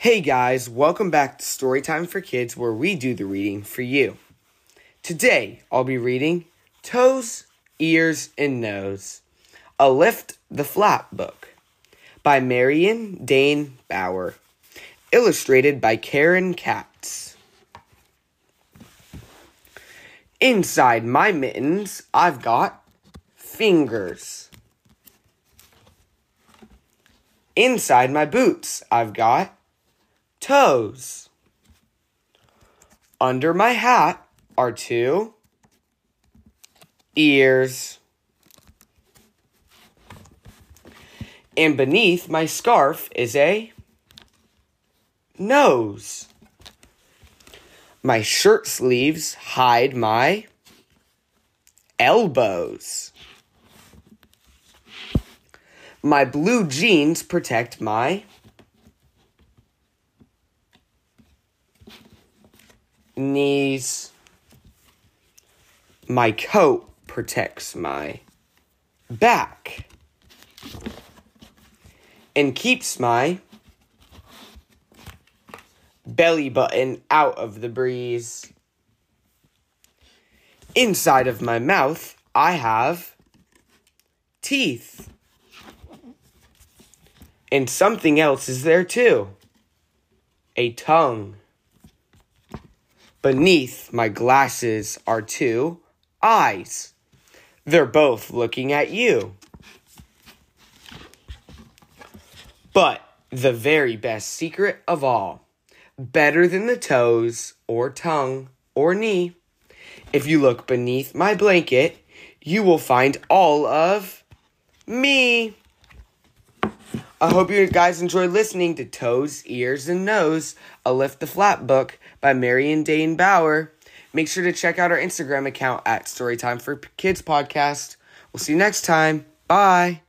Hey guys, welcome back to Storytime for Kids, where we do the reading for you. Today, I'll be reading Toes, Ears, and Nose, a Lift the Flap book by Marion Dane Bauer, illustrated by Karen Katz. Inside my mittens, I've got fingers. Inside my boots, I've got toes. Under my hat are two ears. And beneath my scarf is a nose. My shirt sleeves hide my elbows. My blue jeans protect my knees. My coat protects my back and keeps my belly button out of the breeze. Inside of my mouth, I have teeth. And something else is there too a tongue. Beneath my glasses are two eyes. They're both looking at you. But the very best secret of all, better than the toes or tongue or knee, if you look beneath my blanket, you will find all of me. I hope you guys enjoyed listening to Toes, Ears, and Nose, a Lift the Flap book by Marion Dane Bauer. Make sure to check out our Instagram account at Storytime for Kids Podcast. We'll see you next time. Bye.